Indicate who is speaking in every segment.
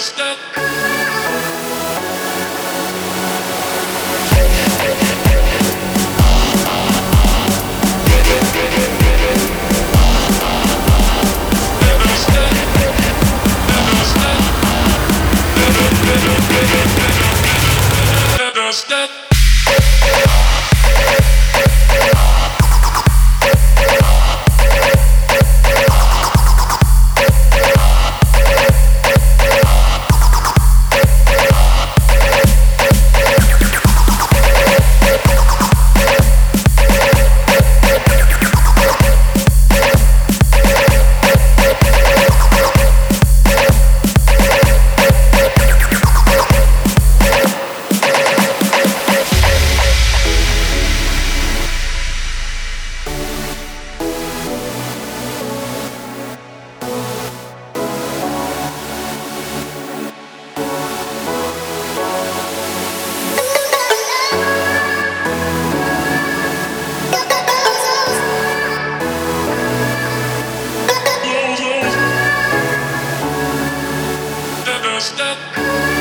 Speaker 1: stuck. Thank you.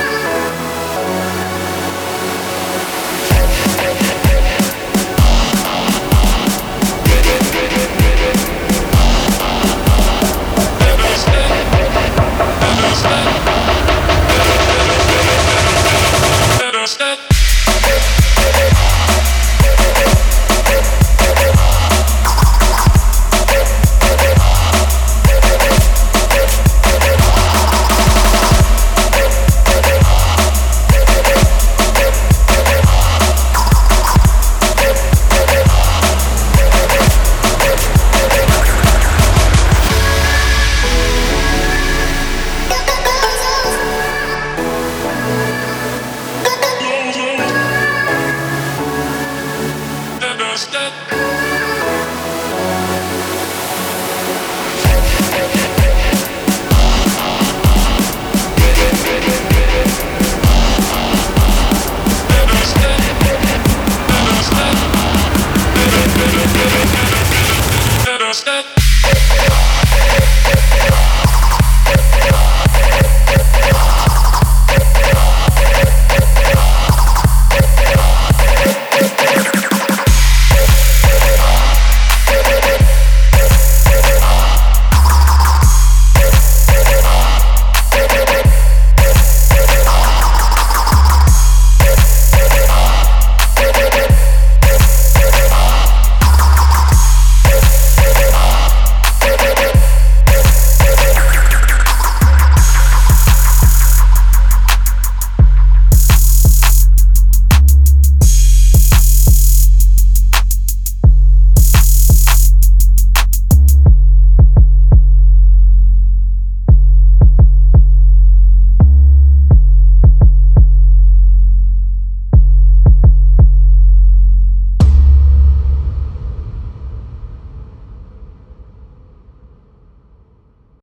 Speaker 1: Yeah.